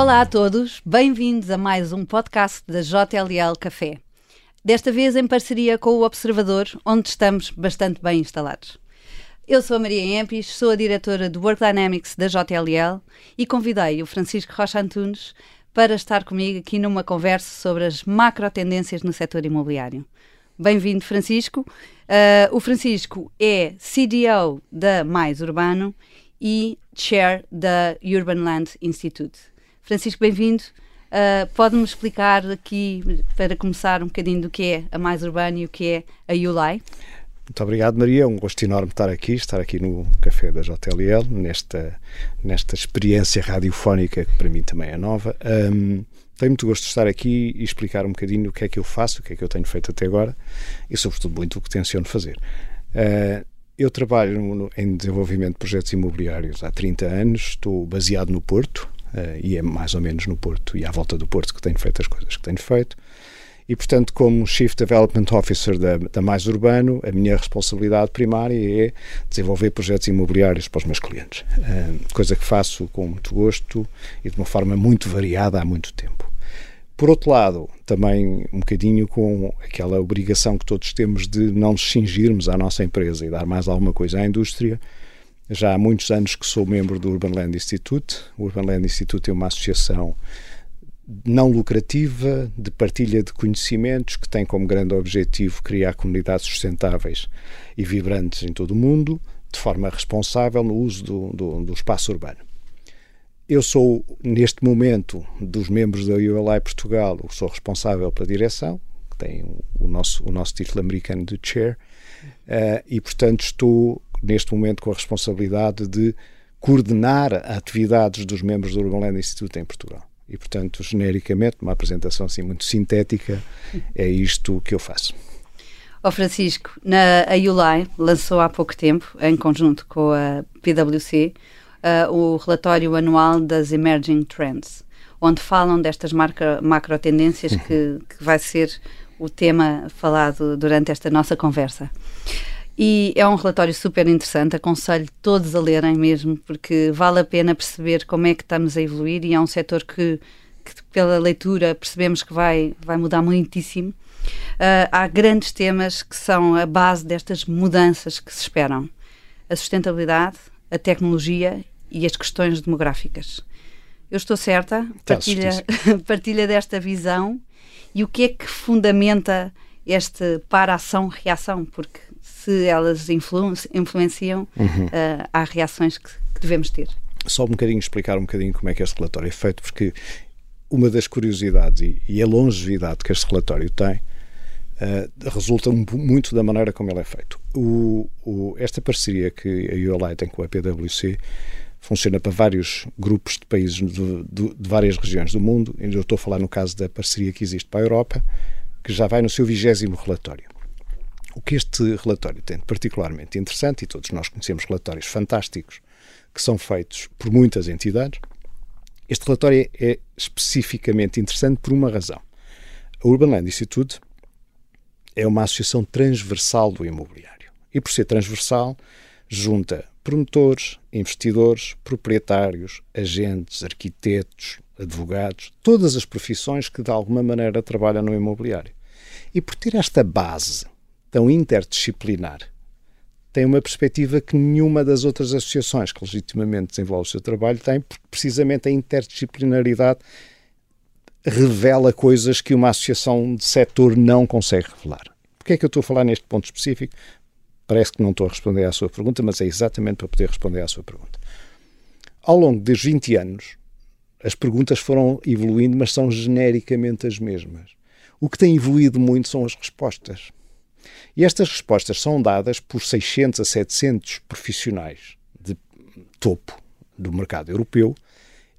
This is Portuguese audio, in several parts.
Olá a todos, bem-vindos a mais um podcast da JLL Café. Desta vez em parceria com o Observador, onde estamos bastante bem instalados. Eu sou a Maria Empis, sou a diretora do Work Dynamics da JLL e convidei o Francisco Rocha Antunes para estar comigo aqui numa conversa sobre as macro tendências no setor imobiliário. Bem-vindo, Francisco. Uh, o Francisco é CDO da Mais Urbano e Chair da Urban Land Institute. Francisco, bem-vindo. Uh, Pode-me explicar aqui, para começar, um bocadinho do que é a Mais Urbano e o que é a ULI? Muito obrigado, Maria. É um gosto enorme estar aqui, estar aqui no café da JLL, nesta, nesta experiência radiofónica que para mim também é nova. Um, tenho muito gosto de estar aqui e explicar um bocadinho o que é que eu faço, o que é que eu tenho feito até agora e, sobretudo, muito o que tenciono fazer. Uh, eu trabalho no, em desenvolvimento de projetos imobiliários há 30 anos, estou baseado no Porto, uh, e é mais ou menos no Porto e à volta do Porto que tenho feito as coisas que tenho feito. E, portanto, como Chief Development Officer da, da Mais Urbano, a minha responsabilidade primária é desenvolver projetos imobiliários para os meus clientes. Uh, coisa que faço com muito gosto e de uma forma muito variada há muito tempo. Por outro lado, também um bocadinho com aquela obrigação que todos temos de não nos cingirmos à nossa empresa e dar mais alguma coisa à indústria. Já há muitos anos que sou membro do Urban Land Institute. O Urban Land Institute é uma associação não lucrativa, de partilha de conhecimentos, que tem como grande objetivo criar comunidades sustentáveis e vibrantes em todo o mundo, de forma responsável no uso do, do, do espaço urbano. Eu sou, neste momento, dos membros da ULI Portugal, sou responsável pela direção, que tem o nosso, o nosso título americano de chair, uh, e, portanto, estou, neste momento, com a responsabilidade de coordenar atividades dos membros do Urban Land Institute em Portugal. E, portanto, genericamente, uma apresentação assim muito sintética, é isto que eu faço. Ó oh Francisco, na a ULI lançou há pouco tempo, em conjunto com a PwC, uh, o relatório anual das Emerging Trends, onde falam destas marca, macro tendências uhum. que, que vai ser o tema falado durante esta nossa conversa. E é um relatório super interessante, aconselho todos a lerem mesmo, porque vale a pena perceber como é que estamos a evoluir e é um setor que, que pela leitura, percebemos que vai, vai mudar muitíssimo. Uh, há grandes temas que são a base destas mudanças que se esperam: a sustentabilidade, a tecnologia e as questões demográficas. Eu estou certa? Partilha, partilha desta visão e o que é que fundamenta este para-ação-reação? Porque se elas influ influenciam, uhum. uh, há reações que, que devemos ter. Só um bocadinho explicar um bocadinho como é que este relatório é feito, porque uma das curiosidades e, e a longevidade que este relatório tem uh, resulta muito da maneira como ele é feito. O, o, esta parceria que a ULI tem com a PwC funciona para vários grupos de países de várias regiões do mundo. Eu estou a falar no caso da parceria que existe para a Europa, que já vai no seu vigésimo relatório. O que este relatório tem de particularmente interessante, e todos nós conhecemos relatórios fantásticos que são feitos por muitas entidades, este relatório é especificamente interessante por uma razão. A Urban Land Institute é uma associação transversal do imobiliário. E por ser transversal, junta promotores, investidores, proprietários, agentes, arquitetos, advogados, todas as profissões que de alguma maneira trabalham no imobiliário. E por ter esta base tão interdisciplinar, tem uma perspectiva que nenhuma das outras associações que legitimamente desenvolve o seu trabalho tem, porque precisamente a interdisciplinaridade revela coisas que uma associação de setor não consegue revelar. Porquê é que eu estou a falar neste ponto específico? Parece que não estou a responder à sua pergunta, mas é exatamente para poder responder à sua pergunta. Ao longo dos 20 anos, as perguntas foram evoluindo, mas são genericamente as mesmas. O que tem evoluído muito são as respostas. E estas respostas são dadas por 600 a 700 profissionais de topo do mercado europeu,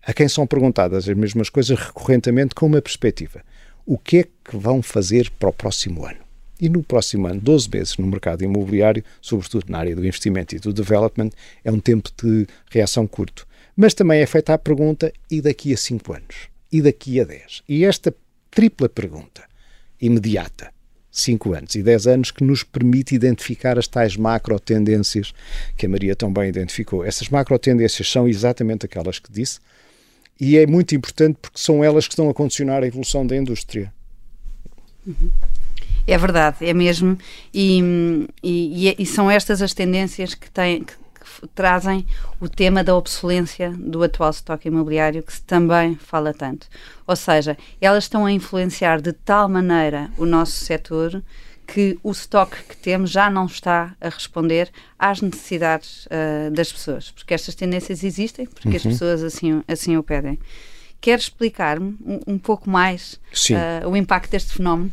a quem são perguntadas as mesmas coisas recorrentemente com uma perspectiva. O que é que vão fazer para o próximo ano? E no próximo ano, 12 meses no mercado imobiliário, sobretudo na área do investimento e do development, é um tempo de reação curto. Mas também é feita a pergunta: e daqui a 5 anos? E daqui a 10? E esta tripla pergunta, imediata, 5 anos e 10 anos que nos permite identificar as tais macro tendências que a Maria tão bem identificou. Essas macro tendências são exatamente aquelas que disse e é muito importante porque são elas que estão a condicionar a evolução da indústria. É verdade, é mesmo. E, e, e são estas as tendências que, têm, que, que, trazem o tema da obsolência do atual estoque imobiliário, que se também fala tanto. Ou seja, elas estão a influenciar de tal maneira o nosso setor que o estoque que temos já não está a responder às necessidades uh, das pessoas, porque estas tendências existem, porque uhum. as pessoas assim, assim o pedem. Quer explicar-me um, um, pouco mais uh, o impacto deste fenómeno?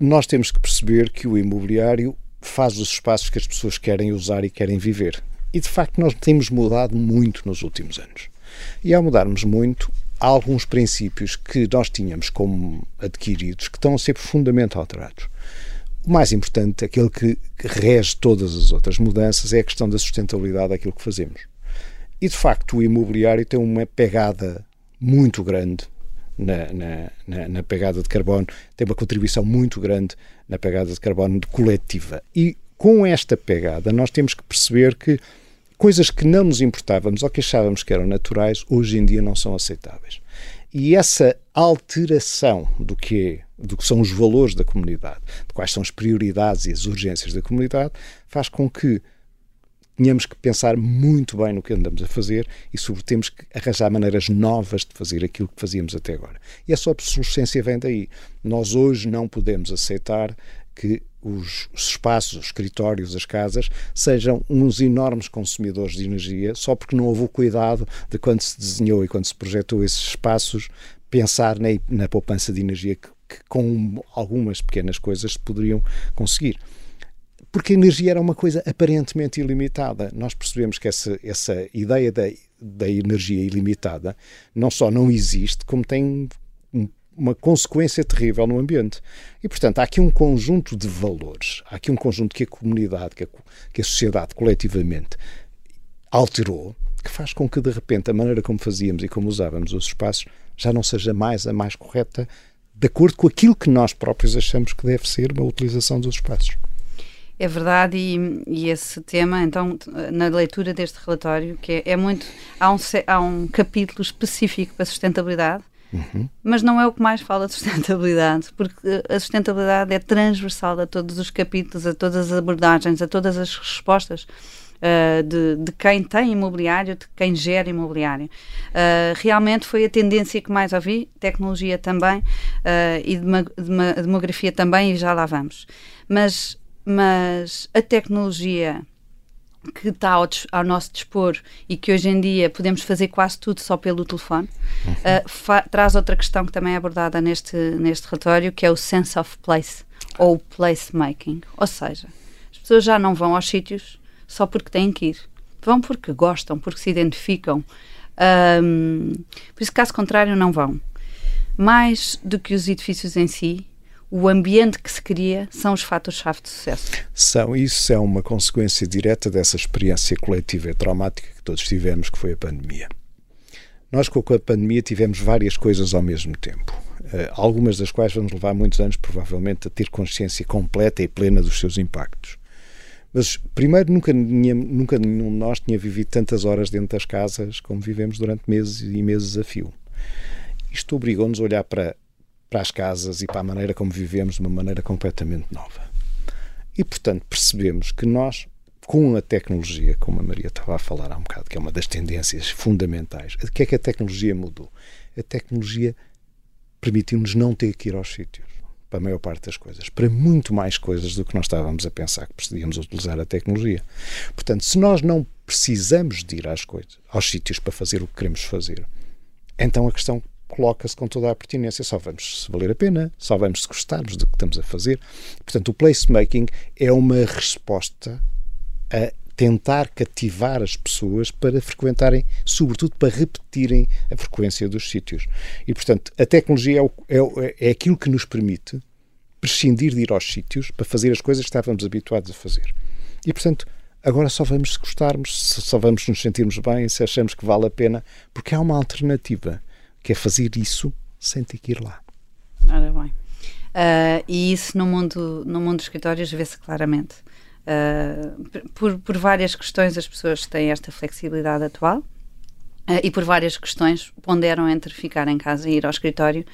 Nós temos que perceber que o imobiliário faz os espaços que as pessoas querem usar e querem viver. E de facto nós temos mudado muito nos últimos anos. E ao mudarmos muito, há alguns princípios que nós tínhamos como adquiridos que estão a ser profundamente alterados. O mais importante, aquele que rege todas as outras mudanças, é a questão da sustentabilidade daquilo que fazemos. E de facto, o imobiliário tem uma pegada muito grande na, na, na, na, pegada de carbono, tem uma contribuição muito grande na pegada de carbono coletiva. E com esta pegada, nós temos que perceber que coisas que não nos importávamos ou que achávamos que eram naturais, hoje em dia não são aceitáveis. E essa alteração do que, é, do que são os valores da comunidade, de quais são as prioridades e as urgências da comunidade, faz com que tenhamos que pensar muito bem no que andamos a fazer e, sobretudo, temos que arranjar maneiras novas de fazer aquilo que fazíamos até agora. E essa obsolescência vem daí. Nós hoje não podemos aceitar que os espaços, os escritórios, as casas, sejam uns enormes consumidores de energia só porque não houve o cuidado de quando se desenhou e quando se projetou esses espaços pensar na, na poupança de energia que, que, com algumas pequenas coisas se poderiam conseguir. Porque a energia era uma coisa aparentemente ilimitada. Nós percebemos que essa, essa ideia da, da energia ilimitada não só não existe, como tem uma consequência terrível no ambiente. E, portanto, há aqui um conjunto de valores, há aqui um conjunto que a comunidade, que a, que a sociedade coletivamente alterou, que faz com que, de repente, a maneira como fazíamos e como usávamos os espaços já não seja mais a mais correta, de acordo com aquilo que nós próprios achamos que deve ser uma utilização dos espaços. É verdade, e, e, esse tema, então, na leitura deste relatório, que é, é muito. Há um, há um capítulo específico para sustentabilidade, Uhum. Mas não é o que mais fala de sustentabilidade, porque a sustentabilidade é transversal a todos os capítulos, a todas as abordagens, a todas as respostas uh, de, de, quem tem imobiliário, de quem gera imobiliário. Uh, realmente foi a tendência que mais ouvi, tecnologia também uh, e demografia também, e já lá vamos. Mas, mas a tecnologia que está ao, ao, nosso dispor e que hoje em dia podemos fazer quase tudo só pelo telefone, uhum. uh, traz outra questão que também é abordada neste, neste relatório, que é o sense of place, ou place making. Ou seja, as pessoas já não vão aos sítios só porque têm que ir. Vão porque gostam, porque se identificam. Um, por isso, caso contrário, não vão. Mais do que os edifícios em si, o ambiente que se cria são os fatores-chave de sucesso. São, isso é uma consequência direta dessa experiência coletiva e traumática que todos tivemos, que foi a pandemia. Nós, com a pandemia, tivemos várias coisas ao mesmo tempo, uh, algumas das quais vamos levar muitos anos, provavelmente, a ter consciência completa e plena dos seus impactos. Mas, primeiro, nunca, nunca nenhum de nós tinha vivido tantas horas dentro das casas como vivemos durante meses e meses a fio. Isto obrigou-nos a olhar para para as casas e para a maneira como vivemos de uma maneira completamente nova. E, portanto, percebemos que nós, com a tecnologia, como a Maria estava a falar há um bocado, que é uma das tendências fundamentais, o que é que a tecnologia mudou? A tecnologia permitiu-nos não ter que ir aos sítios, para a maior parte das coisas, para muito mais coisas do que nós estávamos a pensar que precisíamos utilizar a tecnologia. Portanto, se nós não precisamos de ir às coisas, aos sítios para fazer o que queremos fazer, então a questão coloca-se com toda a pertinência. Só vamos se valer a pena, só vamos se gostarmos do que estamos a fazer. Portanto, o placemaking é uma resposta a tentar cativar as pessoas para frequentarem, sobretudo para repetirem a frequência dos sítios. E, portanto, a tecnologia é, o, é, é aquilo que nos permite prescindir de ir aos sítios para fazer as coisas que estávamos habituados a fazer. E, portanto, agora só vamos se gostarmos, só vamos nos sentirmos bem, se achamos que vale a pena, porque há uma alternativa que é fazer isso sem ter que ir lá. Ora bem. Uh, e isso no mundo, no mundo dos escritórios vê-se claramente. Uh, por, por várias questões, as pessoas têm esta flexibilidade atual, uh, e por várias questões ponderam entre ficar em casa e ir ao escritório.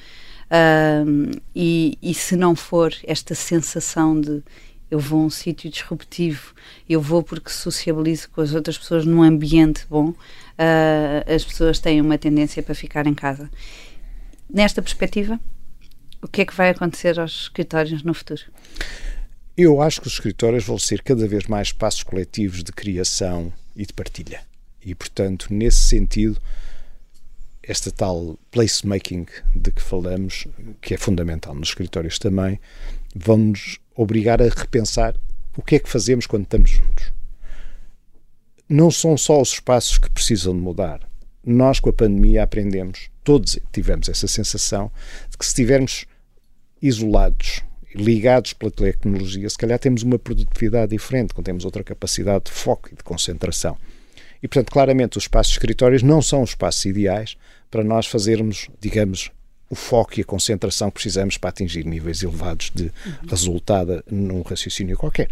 E, e se não for esta sensação de eu vou a um sítio disruptivo, eu vou porque sociabilizo com as outras pessoas num ambiente bom, uh, as pessoas têm uma tendência para ficar em casa. Nesta perspectiva, o que é que vai acontecer aos escritórios no futuro? Eu acho que os escritórios vão ser cada vez mais espaços coletivos de criação e de partilha. E, portanto, nesse sentido, esta tal placemaking de que falamos, que é fundamental nos escritórios também, vão-nos obrigar a repensar o que é que fazemos quando estamos juntos. Não são só os espaços que precisam de mudar. Nós, com a pandemia, aprendemos, todos tivemos essa sensação de que se estivermos isolados, ligados pela tecnologia, se calhar temos uma produtividade diferente, quando temos outra capacidade de foco e de concentração. E, portanto, claramente, os espaços de escritórios não são os espaços ideais para nós fazermos, digamos, o foco e a concentração que precisamos para atingir níveis elevados de resultado num raciocínio qualquer.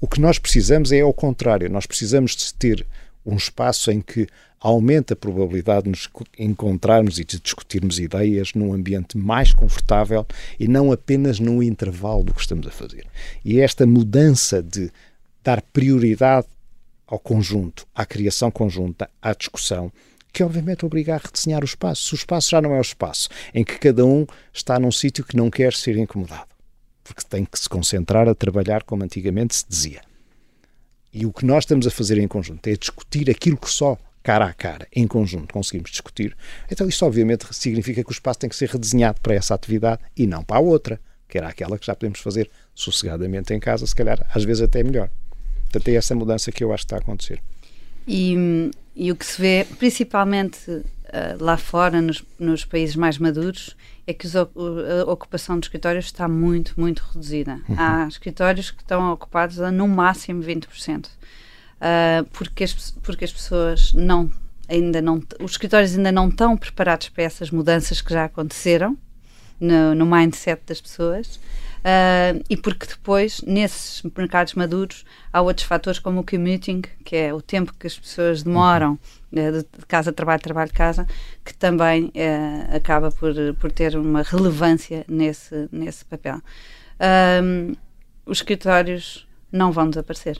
O que nós precisamos é ao contrário, nós precisamos de ter um espaço em que aumenta a probabilidade de nos encontrarmos e de discutirmos ideias num ambiente mais confortável e não apenas num intervalo do que estamos a fazer. E esta mudança de dar prioridade ao conjunto, à criação conjunta, à discussão, que obviamente obriga a redesenhar o espaço. O espaço já não é o espaço em que cada um está num sítio que não quer ser incomodado, porque tem que se concentrar a trabalhar como antigamente se dizia. E o que nós estamos a fazer em conjunto é discutir aquilo que só cara a cara, em conjunto, conseguimos discutir. Então isto obviamente significa que o espaço tem que ser redesenhado para essa atividade e não para a outra, que era aquela que já podemos fazer sossegadamente em casa, se calhar às vezes até melhor. Portanto, é essa mudança que eu acho que está a acontecer. E, e o que se vê, principalmente uh, lá fora, nos, nos, países mais maduros, é que a ocupação de escritórios está muito, muito reduzida. Uhum. Há escritórios que estão ocupados a no máximo 20%. Uh, eh, porque, as, porque as pessoas não ainda não os escritórios ainda não estão preparados para essas mudanças que já aconteceram no, no mindset das pessoas Uh, e porque depois, nesses mercados maduros, há outros fatores como o commuting, que é o tempo que as pessoas demoram uh, de casa, trabalho, trabalho, casa, que também uh, acaba por, por ter uma relevância nesse, nesse papel. os escritórios não vão desaparecer.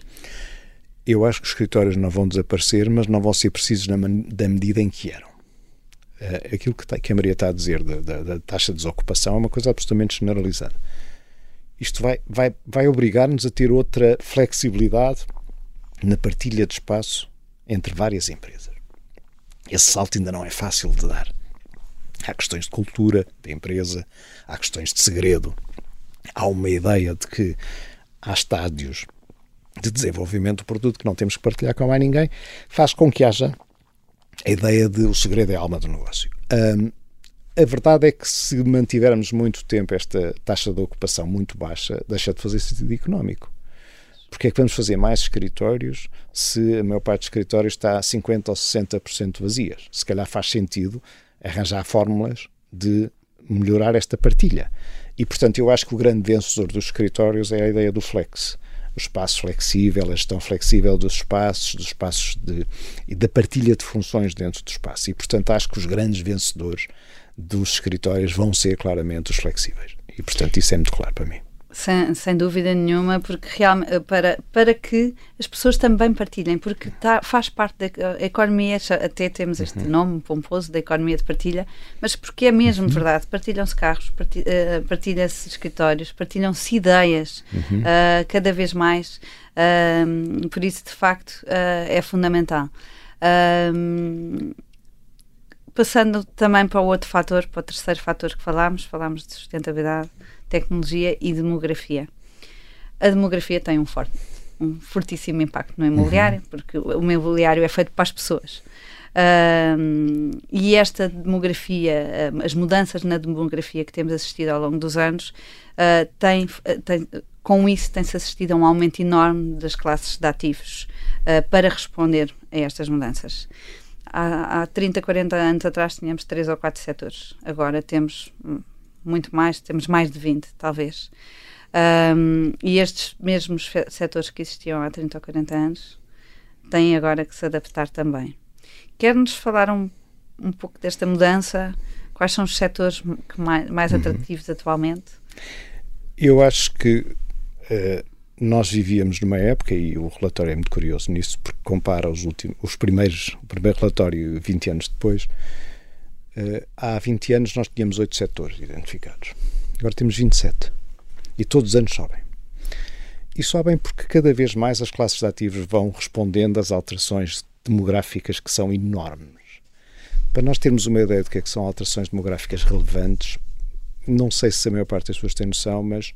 Eu acho que os escritórios não vão desaparecer, mas não vão ser precisos na da medida em que eram. Uh, aquilo que, tá, que, a Maria está a dizer da, da, da, taxa de desocupação é uma coisa absolutamente generalizada isto vai, vai, vai obrigar-nos a ter outra flexibilidade na partilha de espaço entre várias empresas. Esse salto ainda não é fácil de dar. Há questões de cultura da empresa, há questões de segredo, há uma ideia de que há estádios de desenvolvimento do produto que não temos que partilhar com mais ninguém, faz com que haja a ideia de o segredo é a alma do negócio. Um, a verdade é que se mantivermos muito tempo esta taxa de ocupação muito baixa, deixa de fazer sentido económico. Porque é que vamos fazer mais escritórios se a maior parte dos escritórios está a 50% ou 60% vazias? Se calhar faz sentido arranjar fórmulas de melhorar esta partilha. E, portanto, eu acho que o grande vencedor dos escritórios é a ideia do flex. O espaço flexível, a gestão flexível dos espaços, dos espaços de, e da partilha de funções dentro do espaço. E, portanto, acho que os grandes vencedores dos escritórios vão ser claramente os flexíveis. E, portanto, isso é muito claro para mim. Sem, sem dúvida nenhuma, porque realmente para, para que as pessoas também partilhem, porque tá, faz parte da economia, até temos este uhum. nome pomposo da economia de partilha, mas porque é mesmo uhum. verdade, partilham-se carros, eh, partilham-se escritórios, partilham-se ideias uhum. uh, cada vez mais, uh, por isso de facto uh, é fundamental. Passando também para o outro fator, para o terceiro fator que falámos, falámos de sustentabilidade, tecnologia e demografia. A demografia tem um forte, um fortíssimo impacto no imobiliário, uhum. porque o imobiliário é feito para as pessoas. Um, e esta demografia, as mudanças na demografia que temos assistido ao longo dos anos, uh, tem, tem, com isso tem-se assistido a um aumento enorme das classes de ativos uh, para responder a estas mudanças há, há 30, 40 anos atrás tínhamos três ou quatro setores. Agora temos muito mais, temos mais de 20, talvez. Um, e estes mesmos setores que existiam há 30 ou 40 anos têm agora que se adaptar também. Quer-nos falar um, um pouco desta mudança? Quais são os setores mais, mais uhum. atrativos uhum. atualmente? Eu acho que uh, nós vivíamos numa época, e o relatório é muito curioso nisso, porque compara os, últimos, os primeiros, o primeiro relatório 20 anos depois. Uh, há 20 anos nós tínhamos oito setores identificados. Agora temos 27. E todos os anos sobem. E sobem porque cada vez mais as classes de ativos vão respondendo às alterações demográficas que são enormes. Para nós termos uma ideia do que, é que são alterações demográficas relevantes, não sei se a maior parte das pessoas tem noção, mas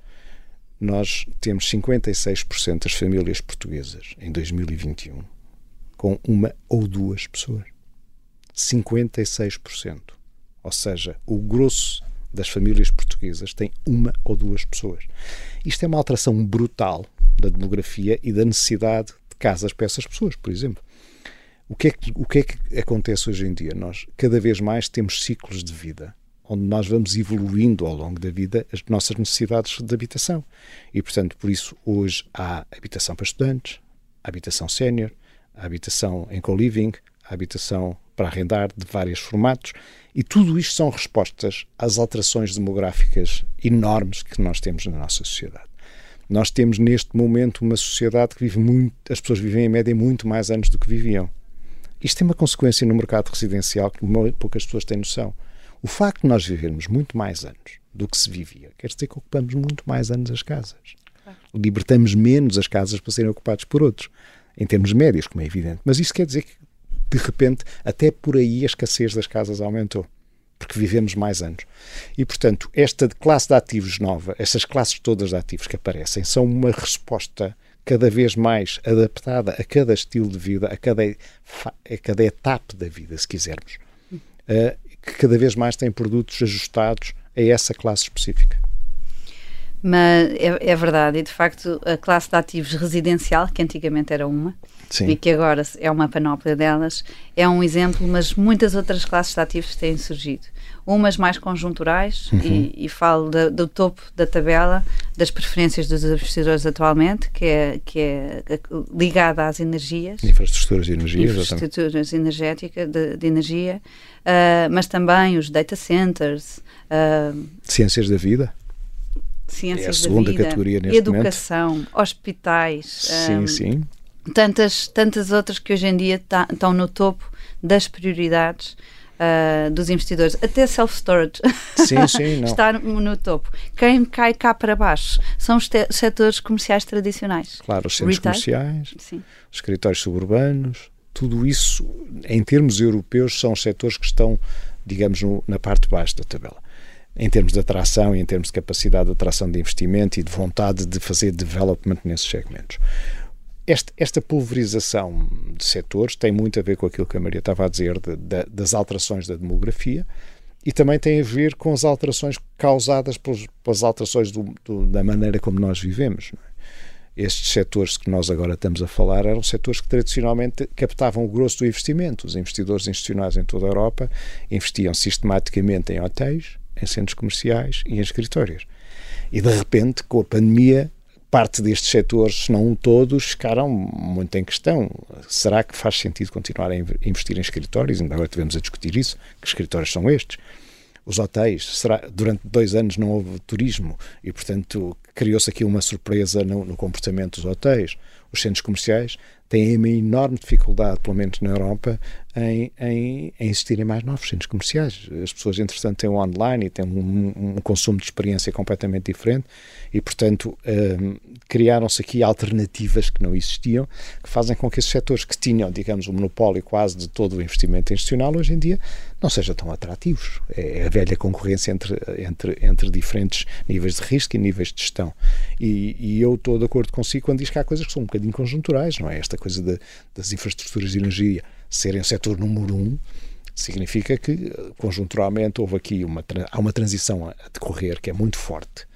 nós temos 56% das famílias portuguesas em 2021 com uma ou duas pessoas. 56%. Ou seja, o grosso das famílias portuguesas tem uma ou duas pessoas. Isto é uma alteração brutal da demografia e da necessidade de casas para essas pessoas, por exemplo. O que, é que, o que é que acontece hoje em dia? Nós cada vez mais temos ciclos de vida onde nós vamos evoluindo ao longo da vida as nossas necessidades de habitação. E, portanto, por isso hoje há habitação para estudantes, habitação sénior, habitação em co-living, habitação para arrendar de vários formatos, e tudo isto são respostas às alterações demográficas enormes que nós temos na nossa sociedade. Nós temos neste momento uma sociedade que vive muito, as pessoas vivem em média muito mais anos do que viviam. Isto tem uma consequência no mercado residencial que poucas pessoas têm noção. O facto de nós vivermos muito mais anos do que se vivia quer dizer que ocupamos muito mais anos as casas. Libertamos menos as casas para serem ocupadas por outros, em termos médios, como é evidente. Mas isso quer dizer que de repente, até por aí a escassez das casas aumentou, porque vivemos mais anos. E, portanto, esta classe de ativos nova, essas classes todas de ativos que aparecem, são uma resposta cada vez mais adaptada a cada estilo de vida, a cada, a cada etapa da vida, se quisermos, uh, que cada vez mais tem produtos ajustados a essa classe específica. Mas é, é, verdade, e de facto a classe de ativos residencial, que antigamente era uma, Sim. e que agora é uma panóplia delas, é um exemplo, mas muitas outras classes de ativos têm surgido. Umas mais conjunturais, uhum. e, e, falo do topo da tabela das preferências dos investidores atualmente, que é, que é ligada às energias. Infraestruturas de energia. Infraestruturas energéticas, de, de energia, uh, mas também os data centers. Uh, Ciências da vida ciências é a segunda vida, categoria neste educação, momento. hospitais. Sim, um, sim. Tantas, tantas outras que hoje em dia tá, estão no topo das prioridades uh, dos investidores. Até self-storage sim, sim, está no, no, topo. Quem cai cá para baixo são os setores comerciais tradicionais. Claro, os centros Retail. comerciais, sim. os escritórios suburbanos, tudo isso, em termos europeus, são os setores que estão, digamos, no, na parte de baixo da tabela em termos de atração e em termos de capacidade de atração de investimento e de vontade de fazer development nesses segmentos. Esta, esta pulverização de setores tem muito a ver com aquilo que a Maria estava a dizer de, de, das alterações da demografia e também tem a ver com as alterações causadas pelos, pelas alterações do, do, da maneira como nós vivemos. É? Estes setores que nós agora estamos a falar eram setores que tradicionalmente captavam o grosso do investimento. Os investidores institucionais em toda a Europa investiam sistematicamente em hotéis, em centros comerciais e em escritórios. E de repente, com a pandemia, parte destes setores, se não todos, ficaram muito em questão. Será que faz sentido continuar a investir em escritórios? Ainda agora tivemos a discutir isso. Que escritórios são estes? Os hotéis, será, durante dois anos não houve turismo e, portanto, criou-se aqui uma surpresa no, no comportamento dos hotéis. Os centros comerciais têm uma enorme dificuldade, pelo menos na Europa, em, em, em existirem mais novos centros comerciais. As pessoas, entretanto, têm o online e têm um, um consumo de experiência completamente diferente e, portanto, um, criaram-se aqui alternativas que não existiam, que fazem com que esses setores que tinham, digamos, o um monopólio quase de todo o investimento institucional, hoje em dia não sejam tão atrativos. É a velha concorrência entre, entre, entre diferentes níveis de risco e níveis de gestão. E, e eu estou de acordo consigo quando diz que há coisas que são um bocadinho conjunturais, não é? Esta coisa de, das infraestruturas de energia serem o setor número um, significa que, conjunturalmente, houve aqui uma, há uma transição a decorrer que é muito forte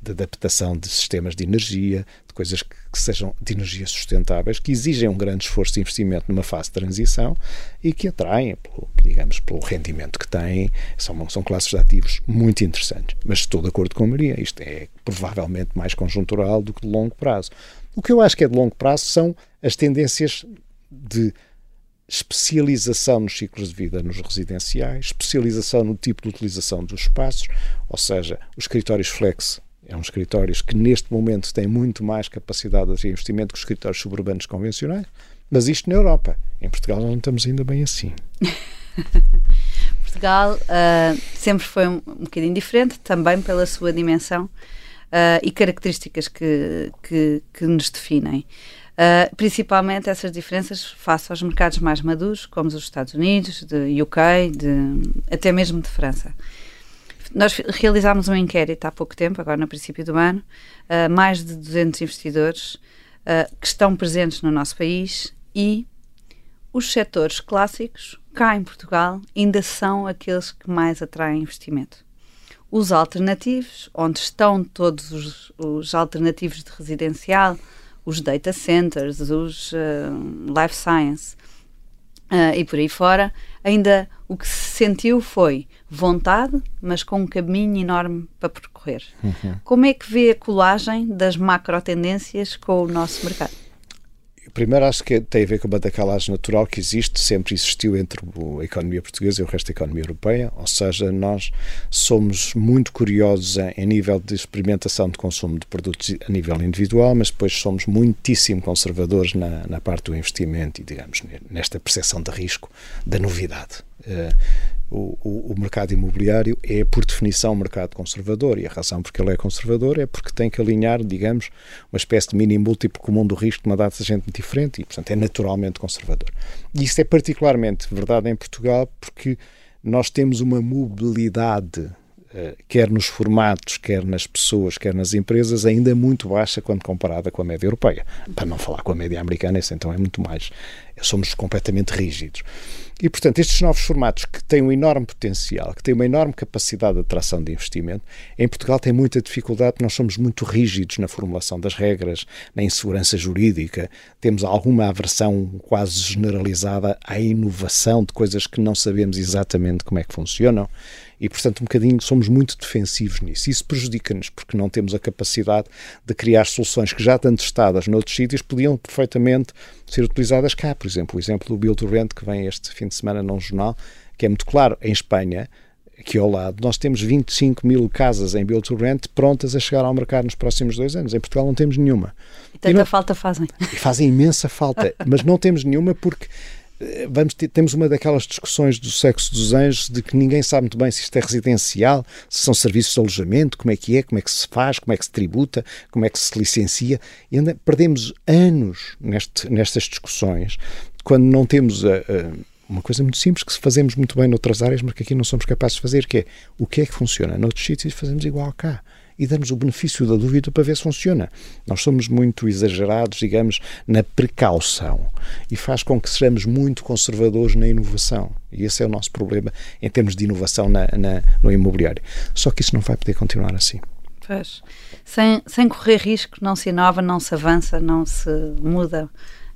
de adaptação de sistemas de energia, de coisas que, que, sejam de energia sustentáveis, que exigem um grande esforço de investimento numa fase de transição e que atraem, pelo, digamos, pelo rendimento que têm, são, são classes de ativos muito interessantes. Mas estou de acordo com a Maria, isto é provavelmente mais conjuntural do que de longo prazo. O que eu acho que é de longo prazo são as tendências de especialização nos ciclos de vida nos residenciais, especialização no tipo de utilização dos espaços, ou seja, os escritórios flex é um escritórios que neste momento têm muito mais capacidade de investimento que os escritórios suburbanos convencionais, mas isto na Europa. Em Portugal não estamos ainda bem assim. Portugal uh, sempre foi um, um bocadinho diferente, também pela sua dimensão uh, e características que, que, que nos definem. Uh, principalmente essas diferenças face aos mercados mais maduros, como os Estados Unidos, de UK, de, até mesmo de França. Nós realizámos um inquérito há pouco tempo, agora no princípio do ano, uh, mais de 200 investidores uh, que estão presentes no nosso país e os setores clássicos, cá em Portugal, ainda são aqueles que mais atraem investimento. Os alternativos, onde estão todos os, os alternativos de residencial, os data centers, os uh, life science uh, e por aí fora, ainda o que se sentiu foi vontade, mas com um caminho enorme para percorrer. Uhum. Como é que vê a colagem das macro tendências com o nosso mercado? Primeiro, acho que tem a ver com uma decalagem natural que existe, sempre existiu entre a economia portuguesa e o resto da economia europeia, ou seja, nós somos muito curiosos em, em nível de experimentação de consumo de produtos a nível individual, mas depois somos muitíssimo conservadores na, na parte do investimento e, digamos, nesta percepção de risco da novidade. Uh, o, o, o, mercado imobiliário é, por definição, um mercado conservador. E a razão porque ele é conservador é porque tem que alinhar, digamos, uma espécie de mini múltiplo comum do risco de uma data de gente diferente e, portanto, é naturalmente conservador. E isso é particularmente verdade em Portugal porque nós temos uma mobilidade eh, quer nos formatos, quer nas pessoas, quer nas empresas, ainda muito baixa quando comparada com a média europeia. Para não falar com a média americana, isso então é muito mais. Somos completamente rígidos. E, portanto, estes novos formatos que têm um enorme potencial, que têm uma enorme capacidade de atração de investimento, em Portugal tem muita dificuldade, nós somos muito rígidos na formulação das regras, na insegurança jurídica, temos alguma aversão quase generalizada à inovação de coisas que não sabemos exatamente como é que funcionam e, portanto, um bocadinho somos muito defensivos nisso. Isso prejudica-nos porque não temos a capacidade de criar soluções que já estão testadas noutros sítios podiam perfeitamente ser utilizadas cá. Por exemplo, o exemplo do Build to Rent que vem este fim de semana num jornal, que é muito claro. Em Espanha, aqui ao lado, nós temos 25 mil casas em Build to Rent prontas a chegar ao mercado nos próximos dois anos. Em Portugal não temos nenhuma. E tanta e não, falta fazem. Fazem imensa falta, mas não temos nenhuma porque vamos ter, temos uma daquelas discussões do sexo dos anjos de que ninguém sabe muito bem se isto é residencial, se são serviços de alojamento, como é que é, como é que se faz, como é que se tributa, como é que se licencia. E anda, perdemos anos neste, nestas discussões quando não temos a, a, uma coisa muito simples que fazemos muito bem noutras áreas, mas que aqui não somos capazes de fazer, que é o que é que funciona noutros sítios fazemos igual cá e damos o benefício da dúvida para ver se funciona. Nós somos muito exagerados, digamos, na precaução e faz com que sejamos muito conservadores na inovação. E esse é o nosso problema em termos de inovação na, na, no imobiliário. Só que isso não vai poder continuar assim. Pois. Sem, sem correr risco, não se inova, não se avança, não se muda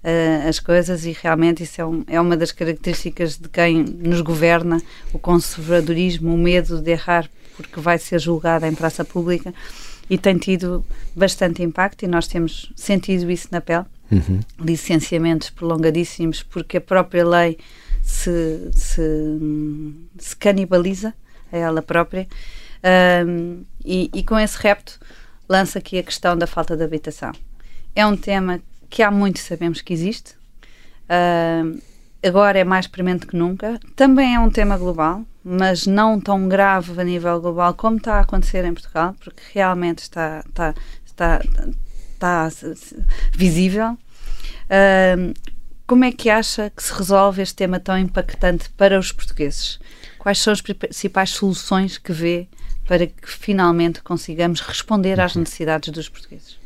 uh, as coisas e realmente isso é, um, é uma das características de quem nos governa, o conservadorismo, o medo de errar porque vai ser julgada em praça pública e tem tido bastante impacto e nós temos sentido isso na pele. Uhum. Licenciamentos prolongadíssimos porque a própria lei se, se, se canibaliza a ela própria um, e, e, com esse repto lança aqui a questão da falta de habitação. É um tema que há muito sabemos que existe, uh, agora é mais premente que nunca. Também é um tema global, mas não tão grave a nível global como está a acontecer em Portugal, porque realmente está, está, está, está visível. Uh, como é que acha que se resolve este tema tão impactante para os portugueses? Quais são as principais soluções que vê para que finalmente consigamos responder às uhum. necessidades dos portugueses?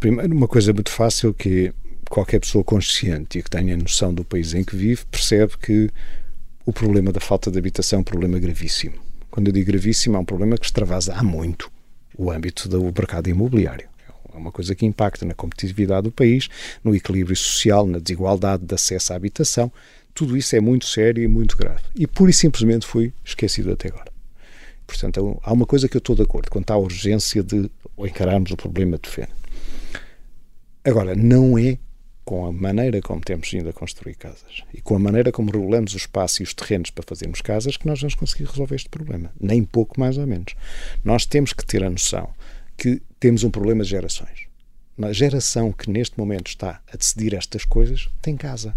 Primeiro, uma coisa muito fácil que qualquer pessoa consciente e que tenha noção do país em que vive percebe que o problema da falta de habitação é um problema gravíssimo. Quando eu digo gravíssimo, é um problema que extravasa há muito o âmbito do mercado imobiliário. É uma coisa que impacta na competitividade do país, no equilíbrio social, na desigualdade de acesso à habitação. Tudo isso é muito sério e muito grave. E pura e simplesmente foi esquecido até agora. Portanto, há uma coisa que eu estou de acordo, quanto à urgência de encararmos o problema de fé. Agora, não é com a maneira como temos vindo a construir casas e com a maneira como regulamos o espaço e os terrenos para fazermos casas que nós vamos conseguir resolver este problema. Nem pouco mais ou menos. Nós temos que ter a noção que temos um problema de gerações. A geração que neste momento está a decidir estas coisas tem casa.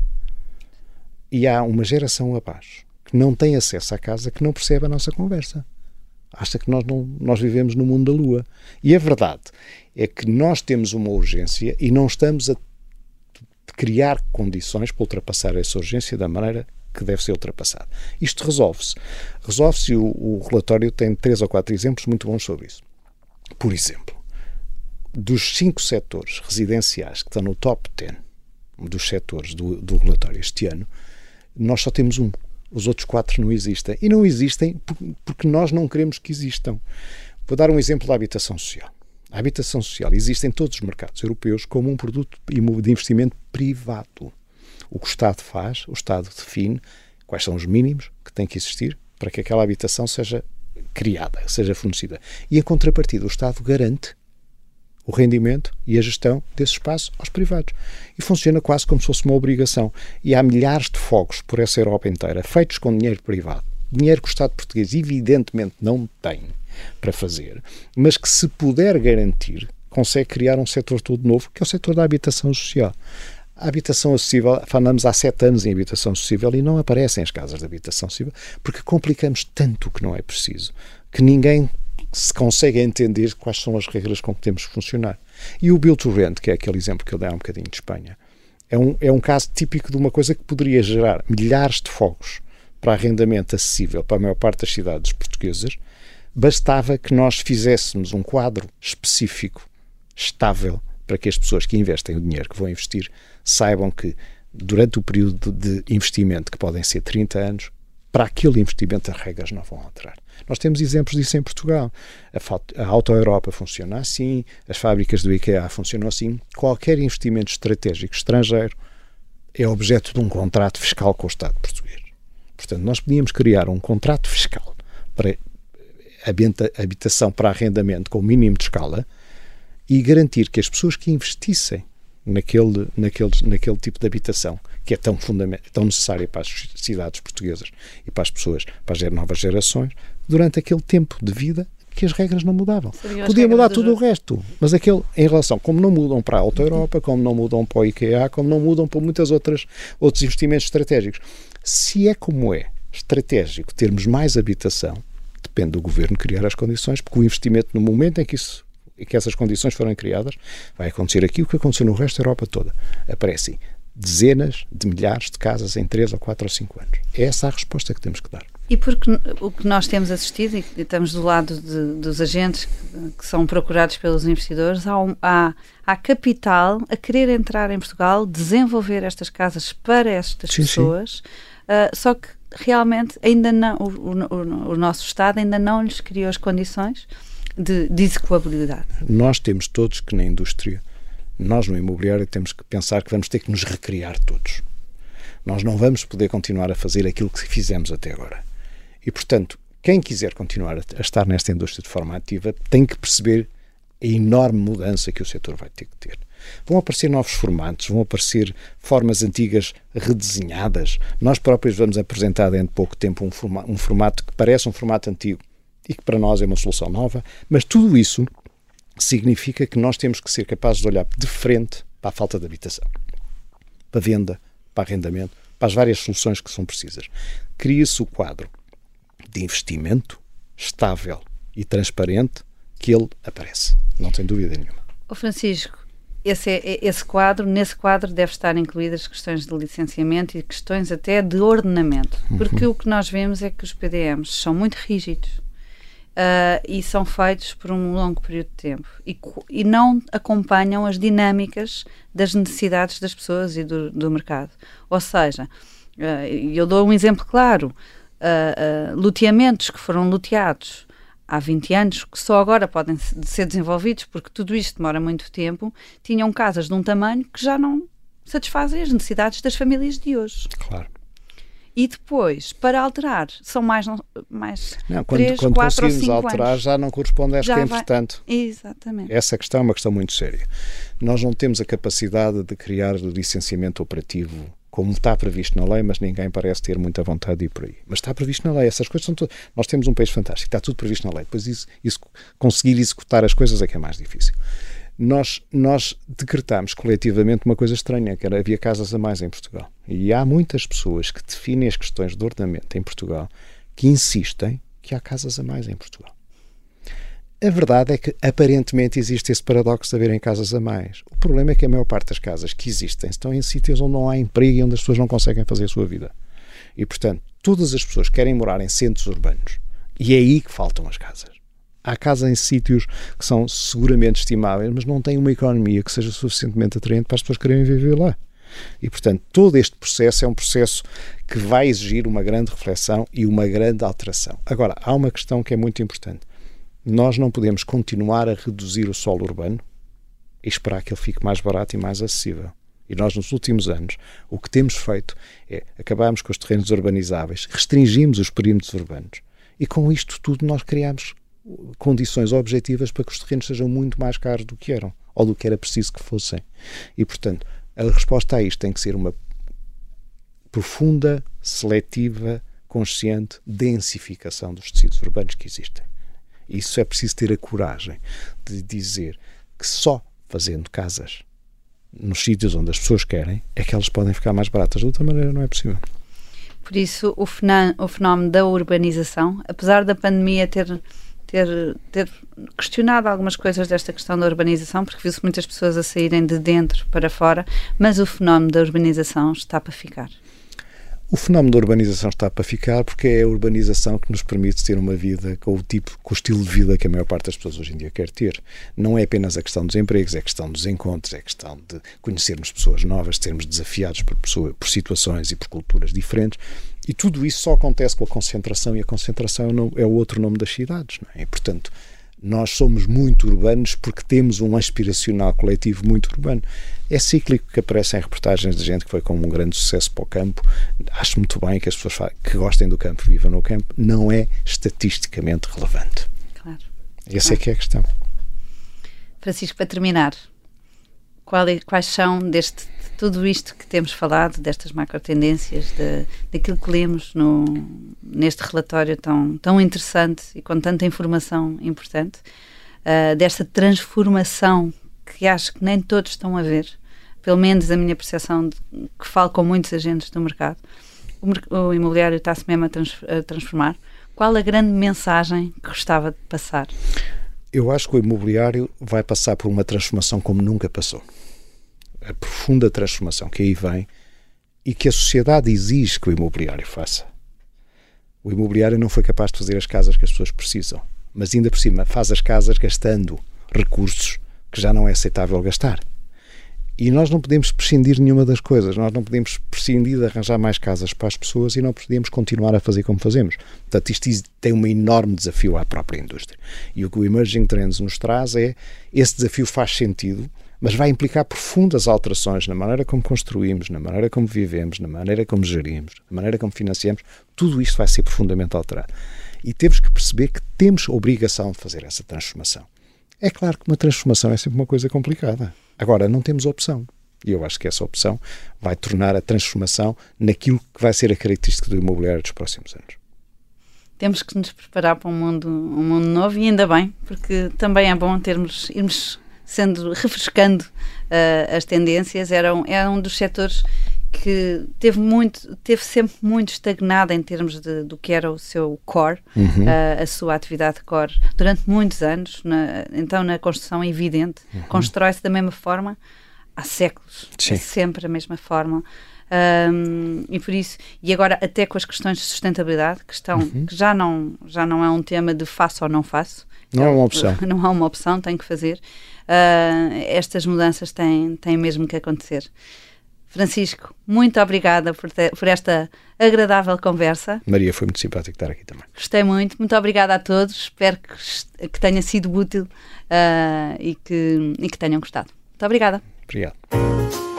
E há uma geração abaixo que não tem acesso à casa que não percebe a nossa conversa. Acha que nós, não, nós vivemos no mundo da lua. E a verdade é que nós temos uma urgência e não estamos a criar condições para ultrapassar essa urgência da maneira que deve ser ultrapassada. Isto resolve-se. Resolve-se e o, o relatório tem três ou quatro exemplos muito bons sobre isso. Por exemplo, dos cinco setores residenciais que estão no top 10 dos setores do, do relatório este ano, nós só temos um. Os outros quatro não existem. E não existem porque nós não queremos que existam. Vou dar um exemplo da habitação social. A habitação social existe em todos os mercados europeus como um produto de investimento privado. O que o Estado faz, o Estado define quais são os mínimos que têm que existir para que aquela habitação seja criada, seja fornecida. E, em contrapartida, o Estado garante o rendimento e a gestão desse espaço aos privados. E funciona quase como se fosse uma obrigação. E há milhares de fogos por essa Europa inteira, feitos com dinheiro privado. Dinheiro que o Estado português, evidentemente, não tem para fazer, mas que se puder garantir, consegue criar um setor todo novo, que é o setor da habitação social. A habitação acessível, falamos há sete anos em habitação acessível e não aparecem as casas de habitação acessível porque complicamos tanto o que não é preciso, que ninguém se consegue entender quais são as regras com que temos que funcionar. E o Build to Rent, que é aquele exemplo que eu dei há um bocadinho de Espanha, é um, é um caso típico de uma coisa que poderia gerar milhares de fogos para arrendamento acessível para a maior parte das cidades portuguesas, Bastava que nós fizéssemos um quadro específico, estável, para que as pessoas que investem o dinheiro que vão investir saibam que durante o período de investimento, que podem ser 30 anos, para aquele investimento as regras não vão alterar. Nós temos exemplos disso em Portugal. A, a Auto Europa funciona assim, as fábricas do IKEA funcionam assim. Qualquer investimento estratégico estrangeiro é objeto de um contrato fiscal com o Estado português. Portanto, nós podíamos criar um contrato fiscal para habitação para arrendamento com o mínimo de escala e garantir que as pessoas que investissem naquele, naquele, naquele tipo de habitação, que é tão, tão necessária para as cidades portuguesas e para as pessoas, para as novas gerações, durante aquele tempo de vida que as regras não mudavam. Podia mudar tudo o resto, mas aquele, em relação, como não mudam para a Alta Europa, como não mudam para o IKEA, como não mudam para muitas outras outros investimentos estratégicos. Se é como é estratégico termos mais habitação, depende do governo criar as condições, porque o investimento, no momento em que, isso, em que essas condições forem criadas, vai acontecer aqui o que aconteceu no resto da Europa toda. Aparecem dezenas de milhares de casas em 3 ou 4 ou 5 anos. É essa a resposta que temos que dar. E porque o que nós temos assistido, e estamos do lado de, dos agentes que são procurados pelos investidores, há, um, há, há, capital a querer entrar em Portugal, desenvolver estas casas para estas sim, pessoas, sim. Uh, só que realmente ainda não, o, o, o, nosso Estado ainda não lhes criou as condições de, de execuabilidade. Nós temos todos que na indústria, nós no imobiliário temos que pensar que vamos ter que nos recriar todos. Nós não vamos poder continuar a fazer aquilo que fizemos até agora. E, portanto, quem quiser continuar a, a estar nesta indústria de forma ativa tem que perceber a enorme mudança que o setor vai ter que ter. Vão aparecer novos formatos, vão aparecer formas antigas redesenhadas. Nós próprios vamos apresentar dentro de pouco tempo um, forma, um formato que parece um formato antigo e que para nós é uma solução nova, mas tudo isso significa que nós temos que ser capazes de olhar de frente para a falta de habitação, para a venda, para arrendamento, para as várias soluções que são precisas. Cria-se o quadro de investimento estável e transparente que ele aparece. Não tem dúvida nenhuma. O Francisco, esse, é, é, esse quadro, nesse quadro deve estar incluídas questões de licenciamento e questões até de ordenamento, uhum. porque uhum. o que nós vemos é que os PDMs são muito rígidos uh, e são feitos por um longo período de tempo e, e não acompanham as dinâmicas das necessidades das pessoas e do, do mercado. Ou seja, uh, eu dou um exemplo claro, uh, loteamentos que foram loteados há 20 anos, que só agora podem ser desenvolvidos, porque tudo isto demora muito tempo, tinham casas de um tamanho que já não satisfazem as necessidades das famílias de hoje. Claro. E depois, para alterar, são mais, mais não, quando, 3, quando 4 conseguimos alterar, anos. já não corresponde a é vai- importante. Exatamente. Essa questão é uma questão muito séria. Nós não temos a capacidade de criar licenciamento operativo como está previsto na lei, mas ninguém parece ter muita vontade de ir por aí. Mas está previsto na lei. Essas coisas são todas. Nós temos um país fantástico, está tudo previsto na lei. Depois isso, isso- conseguir executar as coisas é que é mais difícil. Nós, nós decretámos coletivamente uma coisa estranha, que era havia casas a mais em Portugal. E há muitas pessoas que definem as questões de ordenamento em Portugal que insistem que há casas a mais em Portugal. A verdade é que aparentemente existe esse paradoxo de haverem casas a mais. O problema é que a maior parte das casas que existem estão em sítios onde não há emprego e onde as pessoas não conseguem fazer a sua vida. E portanto, todas as pessoas querem morar em centros urbanos. E é aí que faltam as casas. Há casas em sítios que são seguramente estimáveis, mas não têm uma economia que seja suficientemente atraente para as pessoas quererem viver lá. E, portanto, todo este processo é um processo que vai exigir uma grande reflexão e uma grande alteração. Agora, há uma questão que é muito importante. Nós não podemos continuar a reduzir o solo urbano e esperar que ele fique mais barato e mais acessível. E nós, nos últimos anos, o que temos feito é acabarmos com os terrenos urbanizáveis, restringimos os perímetros urbanos e, com isto tudo, nós criamos condições objetivas para que os terrenos sejam muito mais caros do que eram ou do que era preciso que fossem. E, portanto, a resposta a isto tem que ser uma profunda, seletiva, consciente densificação dos tecidos urbanos que existem. Isso é preciso ter a coragem de dizer que só fazendo casas nos sítios onde as pessoas querem é que elas podem ficar mais baratas. De outra maneira, não é possível. Por isso, o, fenó- o fenómeno da urbanização, apesar da pandemia ter, ter, ter questionado algumas coisas desta questão da urbanização, porque viu-se muitas pessoas a saírem de dentro para fora, mas o fenómeno da urbanização está para ficar. O fenómeno da urbanização está para ficar porque é a urbanização que nos permite ter uma vida com o tipo, com o estilo de vida que a maior parte das pessoas hoje em dia quer ter. Não é apenas a questão dos empregos, é a questão dos encontros, é a questão de conhecermos pessoas novas, sermos desafiados por, pessoa, por situações e por culturas diferentes. E tudo isso só acontece com a concentração, e a concentração é o é outro nome das cidades. Não é? E, portanto, nós somos muito urbanos porque temos um aspiracional coletivo muito urbano. É cíclico que aparecem reportagens de gente que foi com um grande sucesso para o campo. Acho muito bem que as pessoas que gostem do campo vivam no campo. Não é estatisticamente relevante. Claro. Essa é que é a questão. Francisco, para terminar, é- quais são deste de tudo isto que temos falado, destas macro tendências, de, daquilo que lemos no, neste relatório tão, tão interessante e com tanta informação importante, ah, desta transformação que acho que nem todos estão a ver, pelo menos a minha percepção de, que falo com muitos agentes do mercado, o, o imobiliário está-se mesmo a, trans- a transformar. Qual a grande mensagem que gostava de passar? Eu acho que o imobiliário vai passar por uma transformação como nunca passou. A profunda transformação que aí vem e que a sociedade exige que o imobiliário faça. O imobiliário não foi capaz de fazer as casas que as pessoas precisam, mas ainda por cima faz as casas gastando recursos que já não é aceitável gastar. E nós não podemos prescindir nenhuma das coisas. Nós não podemos prescindir de arranjar mais casas para as pessoas e não podemos continuar a fazer como fazemos. Portanto, isto is- tem um enorme desafio à própria indústria. E o que o Emerging Trends nos traz é esse desafio faz sentido, mas vai implicar profundas alterações na maneira como construímos, na maneira como vivemos, na maneira como gerimos, na maneira como financiamos. Tudo isto vai ser profundamente alterado. E temos que perceber que temos obrigação de fazer essa transformação. É claro que uma transformação é sempre uma coisa complicada. Agora, não temos opção. E eu acho que essa opção vai tornar a transformação naquilo que vai ser a característica do imobiliário dos próximos anos. temos que nos preparar para um mundo, um mundo novo e ainda bem, porque também é bom termos, irmos sendo, refrescando uh, as tendências. Era um, era um dos setores que teve muito, teve sempre muito estagnado em termos de, do que era o seu core, Uhum. uh, a sua atividade core, durante muitos anos. Na, então, na construção é evidente, Uhum. constrói-se da mesma forma há séculos, Sim. é sempre a mesma forma. Um, e por isso, e agora até com as questões de sustentabilidade, que, estão, Uhum. que já, não, já não é um tema de faço ou não faço. Não é uma opção. Não há uma opção, tem que fazer. Uh, estas mudanças têm, têm mesmo que acontecer. Francisco, muito obrigada por, ter- por esta agradável conversa. Maria, foi muito simpático estar aqui também. Gostei muito. Muito obrigada a todos. Espero que, que tenha sido útil uh, e, que, e que tenham gostado. Muito obrigada. Obrigado.